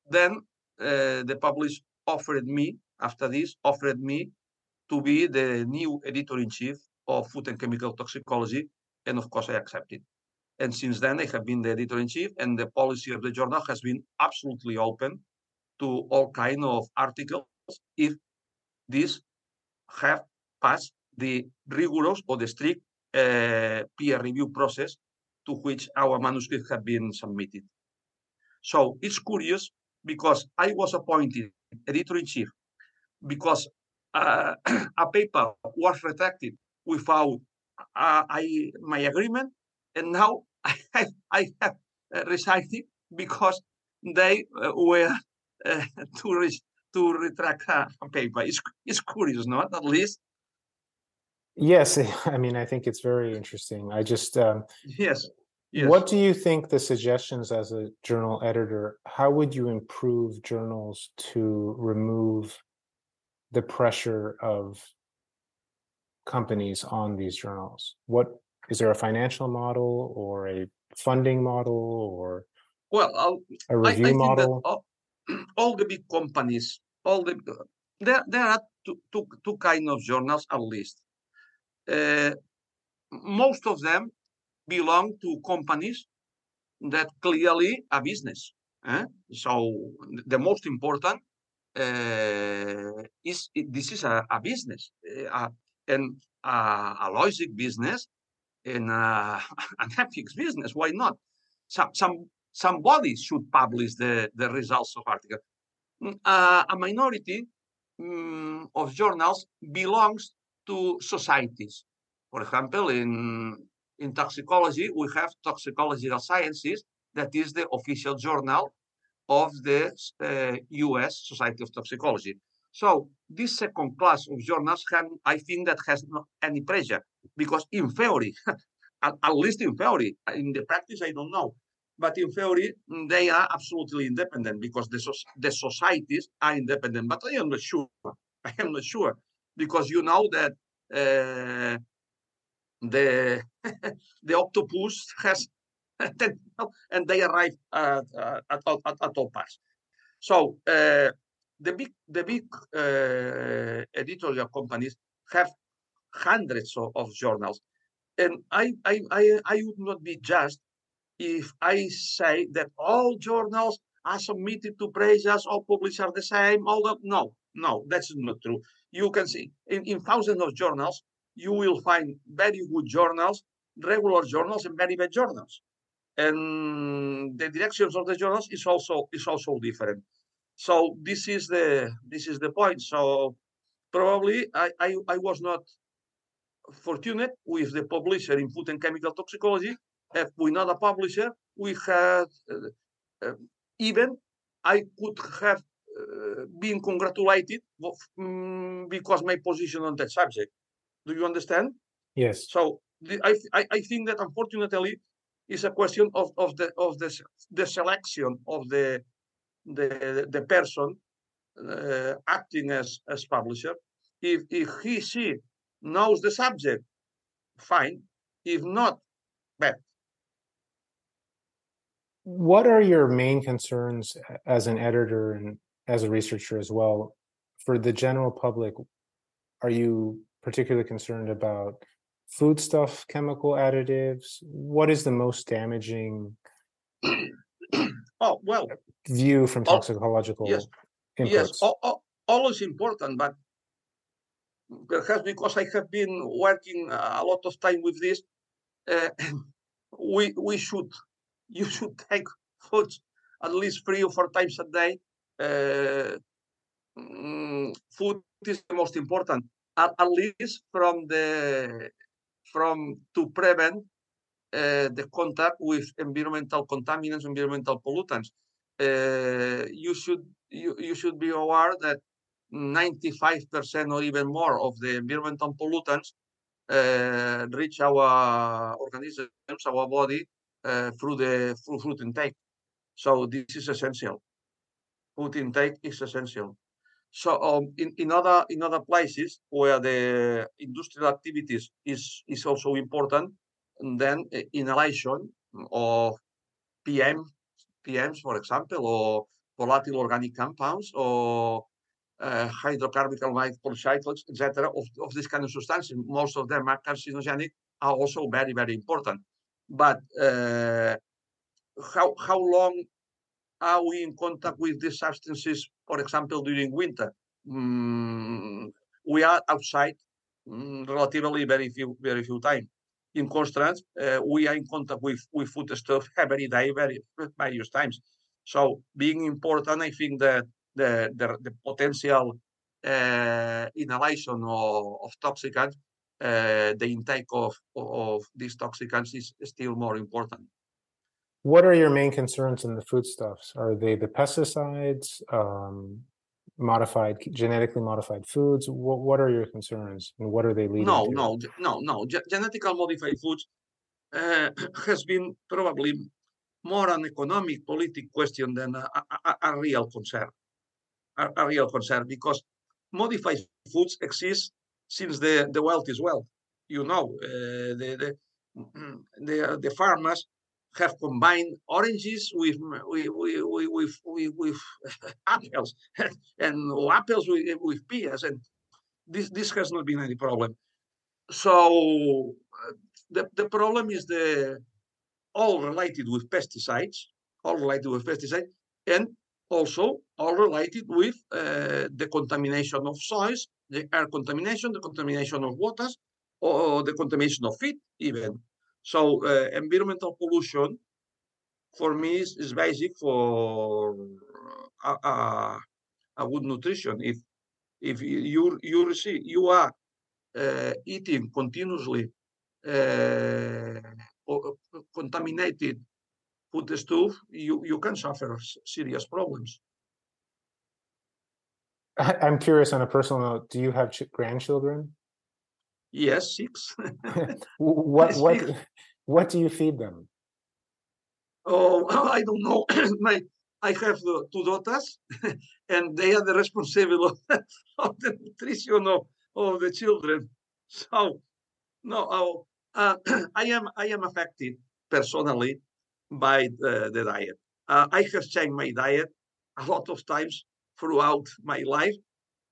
then uh, the publish offered me, after this, offered me to be the new editor-in-chief of Food and Chemical Toxicology, and of course I accepted. And since then, I have been the editor-in-chief, and the policy of the journal has been absolutely open to all kind of articles if these have passed the rigorous or the strict uh, peer review process to which our manuscript have been submitted. So it's curious because I was appointed editor-in-chief because uh, a paper was retracted without uh, I, my agreement, and now I, I have uh, resigned because they uh, were uh, to, retract a, paper. It's, it's curious, not at least Yes, I mean, I think it's very interesting. I just um, yes. Yes. What do you think the suggestions as a journal editor? How would you improve journals to remove the pressure of companies on these journals? What is there a financial model or a funding model or well I'll, a review I, I model? All, all, the big companies, all the there there are two, two, two kind of journals at least. Uh, most of them belong to companies that clearly a business. Eh? So the most important uh, is this is a, a business, uh, and a logic business, and an ethics business. Why not? Some some somebody should publish the the results of article. Mm, uh, a minority um, of journals belongs to societies. For example, in in toxicology, we have Toxicological Sciences, that is the official journal of the uh, US Society of Toxicology. So this second class of journals, can, I think that has not any pressure because in theory, at, at, least in theory, in the practice, I don't know. But in theory, they are absolutely independent because the, the societies are independent. But I am not sure. I am not sure because you know that uh, the the octopus has and they arrive at, at, at, at all parts. So uh, the big the big uh, editorial companies have hundreds of, of, journals, and I, I I I would not be just if I say that all journals are submitted to pressures, all publishers are the same. All that no no that's not true. You can see in, in thousands of journals you will find very good journals, regular journals, and very bad journals and the directions of the journals is also is also different. So this is the this is the point. So probably I I, I was not fortunate with the publisher in food and chemical toxicology. If we're not a publisher, we had uh, uh, even I could have uh, been congratulated um, because my position on that subject. Do you understand? Yes. So the, I, I I think that unfortunately is a question of, of the of the the selection of the the the person uh, acting as as publisher. If if he she knows the subject, fine. If not, bad. What are your main concerns as an editor and as a researcher as well? For the general public, are you particularly concerned about foodstuff chemical additives? What is the most damaging oh well view from toxicological yes, inputs? Yes, always important, but perhaps because I have been working a lot of time with this, uh, we we should you should take food at least three or four times a day. Uh, mm, food is the most important, at, at least from the from to prevent uh, the contact with environmental contaminants, environmental pollutants. Uh, you should you, you should be aware that 95% or even more of the environmental pollutants uh, reach our organisms, our body, through the through food intake. So this is essential. Food intake is essential. So um, in, in other in other places where the industrial activities is is also important, then uh, inhalation of PM PMs, for example, or volatile organic compounds or uh, hydrocarbon polycyclics, etc., of, of this kind of substances. Most of them are carcinogenic, are also very, very important. But uh, how how long are we in contact with these substances, for example, during winter? Mm, we are outside mm, relatively very few very few time. In contrast, uh, we are in contact with with food stuff every day, very various times. So being important, I think that the the, the potential uh, inhalation of, of toxicants, uh, the intake of, of these toxicants is still more important. What are your main concerns in the foodstuffs? Are they the pesticides, um, modified, genetically modified foods? What, what are your concerns and what are they leading no, to? No, no, no, Genetically modified foods uh, has been probably more an economic, political question than a, a, a real concern. A, a, real concern because modified foods exist since the, the wealth is wealth. You know, uh, the, the, the, the farmers have combined oranges with with with with, with, with apples and apples with, with pears, and this this has not been any problem. So the the problem is the all related with pesticides, all related with pesticides, and also all related with uh, the contamination of soils, the air contamination, the contamination of waters, or the contamination of feed even. So uh, environmental pollution for me is, is basic for a, a, a, good nutrition. If if you you receive you are uh, eating continuously uh, contaminated food stuff, you you can suffer serious problems. I'm curious on a personal note. Do you have ch- grandchildren? Yes, six. what what what do you feed them? Oh, I don't know. My I have the two daughters, and they are the responsible of, of the nutrition of, of the children. So, no, oh, uh, I am I am affected personally by the, the diet. Uh, I have changed my diet a lot of times throughout my life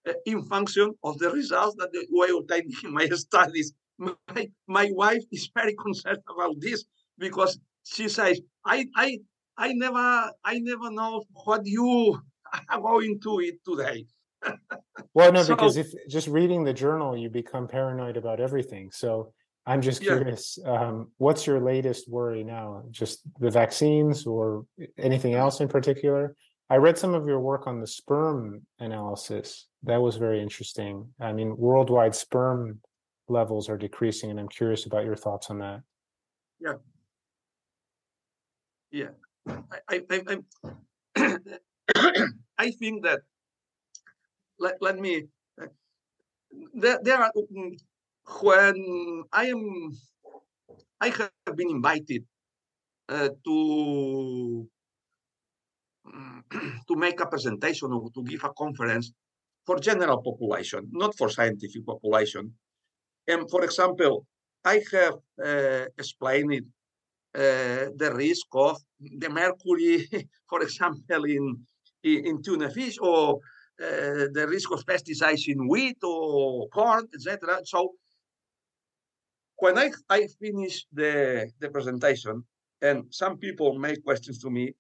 uh, in function of the results that the way of taking my studies. My, my wife is very concerned about this because she says, I, I, I never, I never know what you are going to eat today. well, no, so, because if just reading the journal, you become paranoid about everything. So I'm just curious, yeah. um, what's your latest worry now? Just the vaccines or anything else in particular? I read some of your work on the sperm analysis. That was very interesting. I mean, worldwide sperm levels are decreasing, and I'm curious about your thoughts on that. Yeah. Yeah. I, I, I, I think that, let, let me, there, there are, mm, when I am, I have been invited uh, to to make a presentation or to give a conference for general population, not for scientific population. And for example, I have uh, explained uh, the risk of the mercury, for example, in, in, in tuna fish, or uh, the risk of pesticides in wheat or corn, etc. So when I, I finish the, the presentation and some people make questions to me,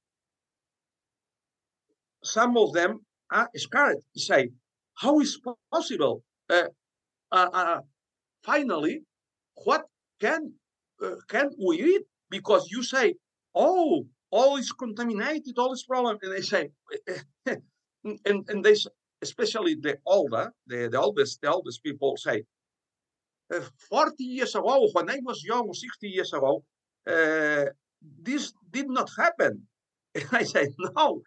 some of them are scared to say, how is possible? Uh, uh, uh, finally, what can uh, can we eat? Because you say, oh, all is contaminated, all is problem, and they say, and and they especially the older, the, the oldest, the oldest people say, uh, 40 years ago, when I was young, 60 years ago, uh, this did not happen. And I say, no,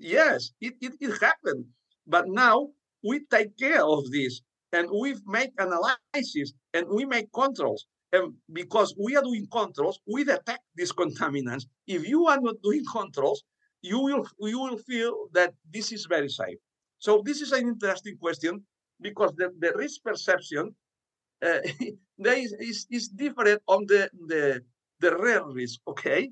yes, it, it, it happened. But now we take care of this and we make analysis and we make controls. And because we are doing controls, we detect these contaminants. If you are not doing controls, you will you will feel that this is very safe. So this is an interesting question because the, the risk perception uh, is, is, is different on the, the the real risk. Okay,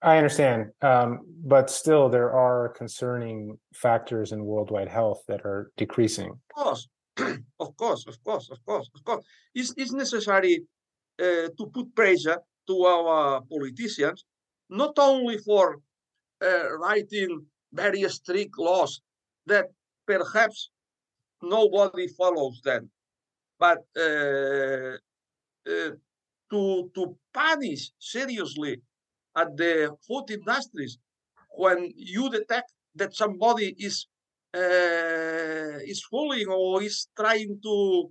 I understand, um, but still, there are concerning factors in worldwide health that are decreasing. Of course, of course, of course, of course, of course. It's, it's necessary uh, to put pressure to our politicians, not only for uh, writing very strict laws that perhaps nobody follows them, but uh, uh to to punish seriously at the food industries when you detect that somebody is uh, is fooling or is trying to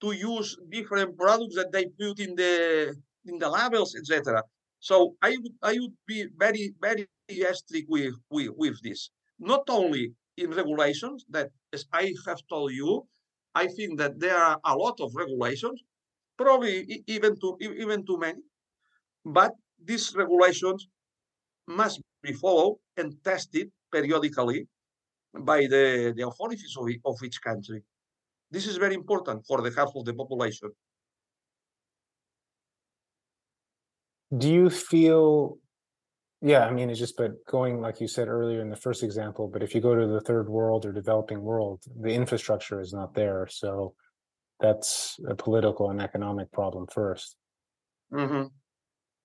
to use different products that they put in the in the labels, etc. So I would I would be very very strict with, with with this. Not only in regulations that, as I have told you, I think that there are a lot of regulations, probably even too even too many, but these regulations must be followed and tested periodically by the, the authorities of, of each country. This is very important for the health of the population. Do you feel, yeah, I mean, it's just, but going, like you said earlier in the first example, but if you go to the third world or developing world, the infrastructure is not there. So that's a political and economic problem 1st mm-hmm.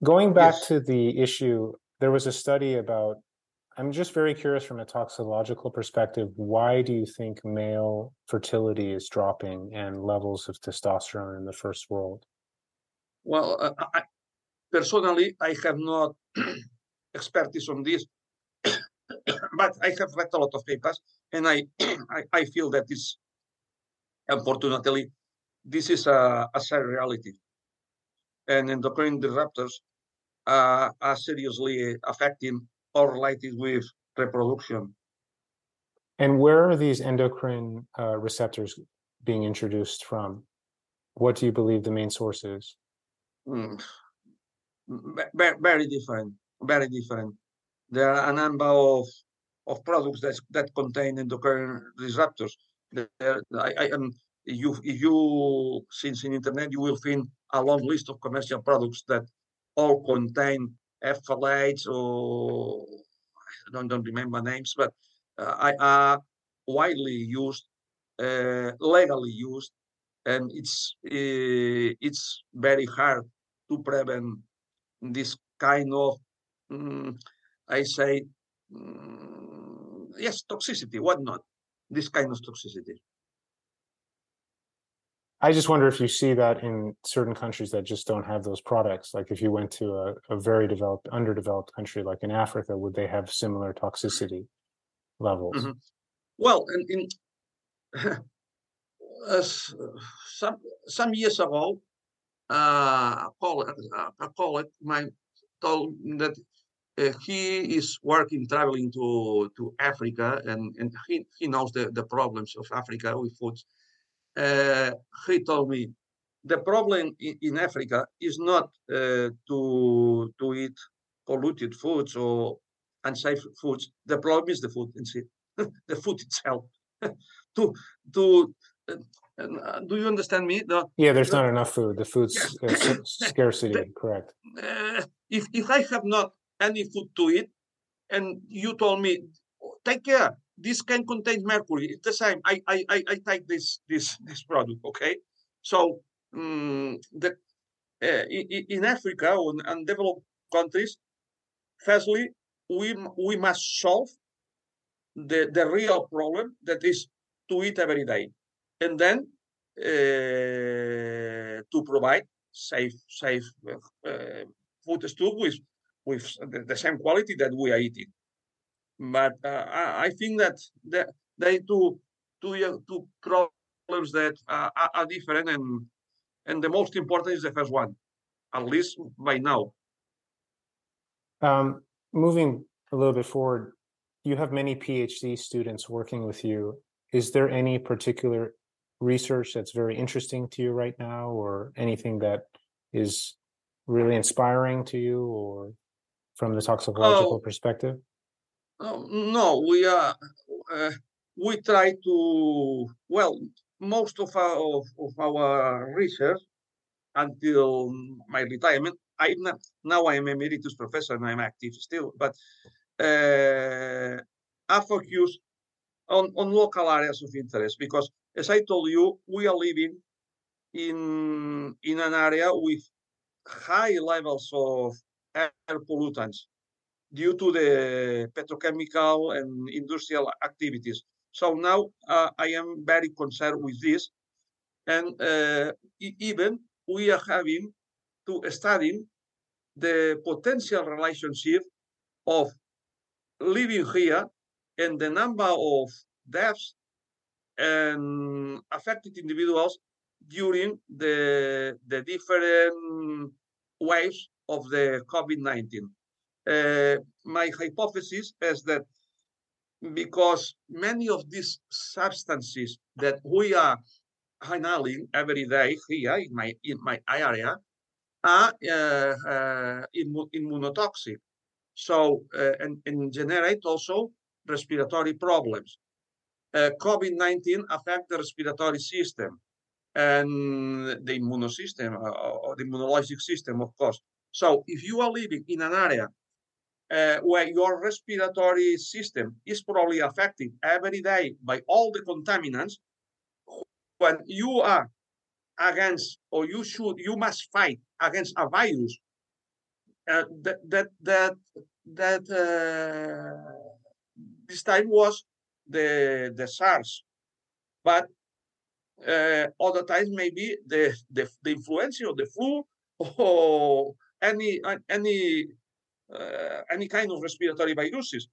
Going back yes. to the issue, there was a study about, I'm just very curious from a toxicological perspective, why do you think male fertility is dropping and levels of testosterone in the first world? Well, uh, I, personally, I have not expertise on this, but I have read a lot of papers, and I, I, I feel that this, unfortunately, this is a, a sad reality and endocrine disruptors uh, are seriously affecting or related with reproduction. And where are these endocrine uh, receptors being introduced from? What do you believe the main source is? Mm. Very, very different. Very different. There are a number of of products that that contain endocrine disruptors. There, I, I, um, you if you since in internet you will find a long list of commercial products that all contain phthalates or I don't, don't remember names, but uh, are widely used, uh, legally used, and it's uh, it's very hard to prevent this kind of, um, I say, um, yes, toxicity. What not? This kind of toxicity. I just wonder if you see that in certain countries that just don't have those products. Like if you went to a, a very developed, underdeveloped country like in Africa, would they have similar toxicity levels? Mm-hmm. Well, in, in uh, some some years ago, uh, colleague, uh, mine told that uh, he is working traveling to to Africa and and he, he knows the, the problems of Africa with food he told me the problem in, in Africa is not uh, to to eat polluted foods or unsafe foods. The problem is the food the food itself. to to uh, do you understand me? The, yeah, there's the, not enough food. The food's yeah. scarcity, the, correct? Uh, if if I have not any food to eat, and you told me, take care, this can contain mercury. It's the same. I I I, take this this this product. Okay, so um, the uh, in, in Africa or in undeveloped countries, firstly we we must solve the the real problem that is to eat every day, and then uh, to provide safe safe uh, food stock with with the same quality that we are eating. But uh, I, I, think that the, they two two two problems that uh, are, are different, and and the most important is the first one, at least by now. Um, moving a little bit forward, you have many PhD students working with you. Is there any particular research that's very interesting to you right now, or anything that is really inspiring to you, or from the toxicological oh, perspective? Oh, no, we are. Uh, we try to well most of our of, of our research until my retirement. I now I am emeritus professor and I'm active still, but uh, I focus on on local areas of interest because, as I told you, we are living in in an area with high levels of air pollutants due to the petrochemical and industrial activities. So now uh, I am very concerned with this. And uh, even we are having to study the potential relationship of living here and the number of deaths and affected individuals during the, the different waves of the COVID-19. Uh, my hypothesis is that because many of these substances that we are handling every day here in my in my area are uh, uh, immunotoxic, so and, and generate also respiratory problems. Uh, COVID-19 affect the respiratory system and the immune system uh, or the immunologic system, of course. So if you are living in an area uh, where your respiratory system is probably affected every day by all the contaminants, when you are against or you should you must fight against a virus uh, that that that that uh, this time was the the SARS, but uh, other times maybe the, the the influenza or the flu or any any uh, any kind of respiratory viruses.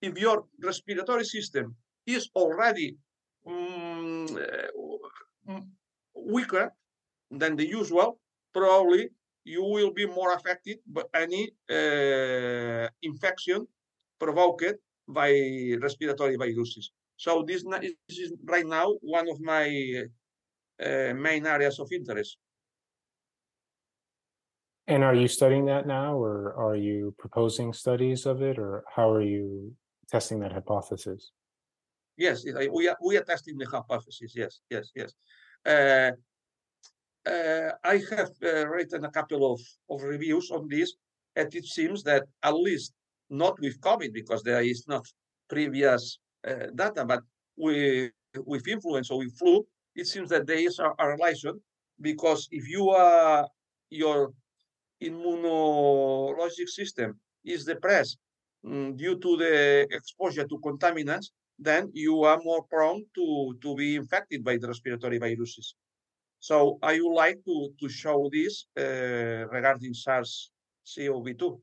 If your respiratory system is already um, weaker than the usual, probably you will be more affected by any uh, infection provoked by respiratory viruses. So this is right now one of my uh, main areas of interest. And are you studying that now, or are you proposing studies of it, or how are you testing that hypothesis? Yes, we are we are testing the hypothesis. Yes, yes, yes. uh, uh, I have uh, written a couple of, of reviews on this, and it seems that at least not with COVID, because there is not previous uh, data, but with, with influenza or with flu, it seems that there is a, a relation because if you are your immunologic system is depressed um, due to the exposure to contaminants, then you are more prone to, to be infected by the respiratory viruses. So I would like to, to show this uh, regarding SARS-CoV-2.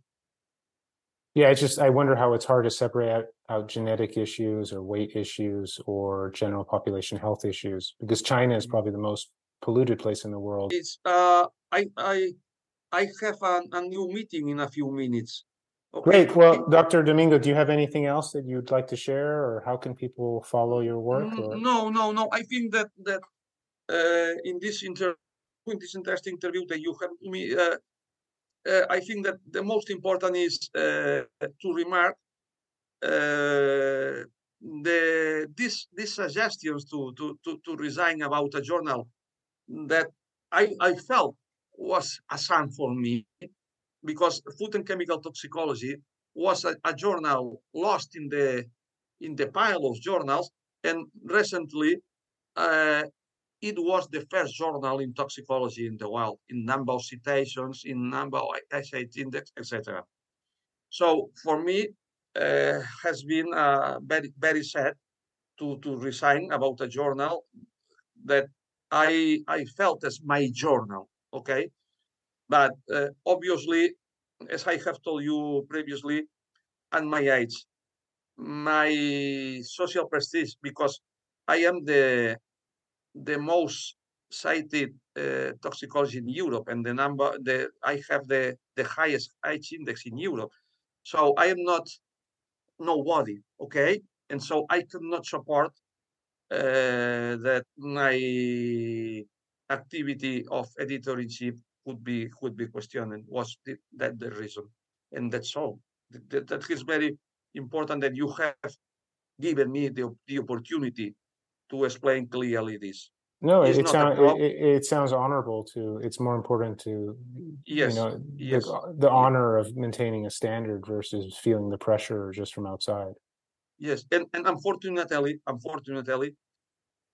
Yeah, it's just I wonder how it's hard to separate out, out, genetic issues or weight issues or general population health issues because China is mm-hmm. probably the most polluted place in the world. It's uh, I I I have a, a new meeting in a few minutes. Okay. Great. Well, Dr. Domingo, do you have anything else that you'd like to share, or how can people follow your work? Or? No, no, no. I think that that uh, in this inter in this interesting interview that you have me, uh, uh, I think that the most important is uh, to remark uh, the this these suggestions to, to to to resign about a journal that I I felt was a sign for me because food and chemical toxicology was a, a journal lost in the in the pile of journals and recently uh, it was the first journal in toxicology in the world in number of citations in number of essay index etc so for me uh, has been uh, very very sad to to resign about a journal that i i felt as my journal okay but uh, obviously as i have told you previously and my age my social prestige because i am the the most cited uh, toxicology in Europe, and the number the I have the the highest H index in Europe. So I am not nobody, okay, and so I cannot support uh, that my activity of editor in chief would be would be questioned. And was the, that the reason? And that's all. That, that is very important that you have given me the, the opportunity to explain clearly this. No, it, it, sound, it, it, sounds honorable to. It's more important to, yes, you know, yes. the, the honor of maintaining a standard versus feeling the pressure just from outside. Yes, and, and unfortunately, unfortunately,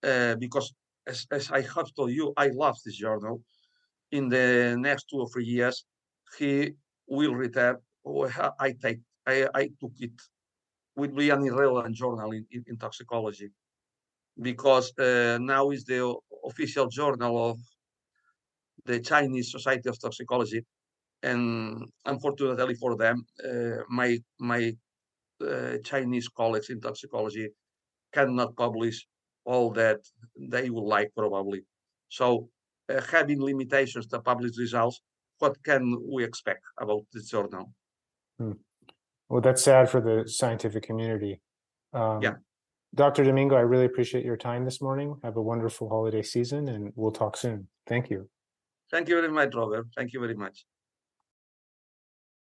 uh, because as, as I have told you, I love this journal. In the next two or three years, he will retire. I take, I, I took it. Will be an irrelevant journal in, in, in toxicology because uh, now is the official journal of the Chinese Society of Toxicology, and unfortunately for them, uh, my my uh, Chinese colleagues in toxicology cannot publish all that they would like probably. So uh, having limitations to publish results, what can we expect about this journal? Hmm. Well, that's sad for the scientific community. Um, yeah. Dr. Domingo, I really appreciate your time this morning. Have a wonderful holiday season and we'll talk soon. Thank you. Thank you very much, Robert. Thank you very much.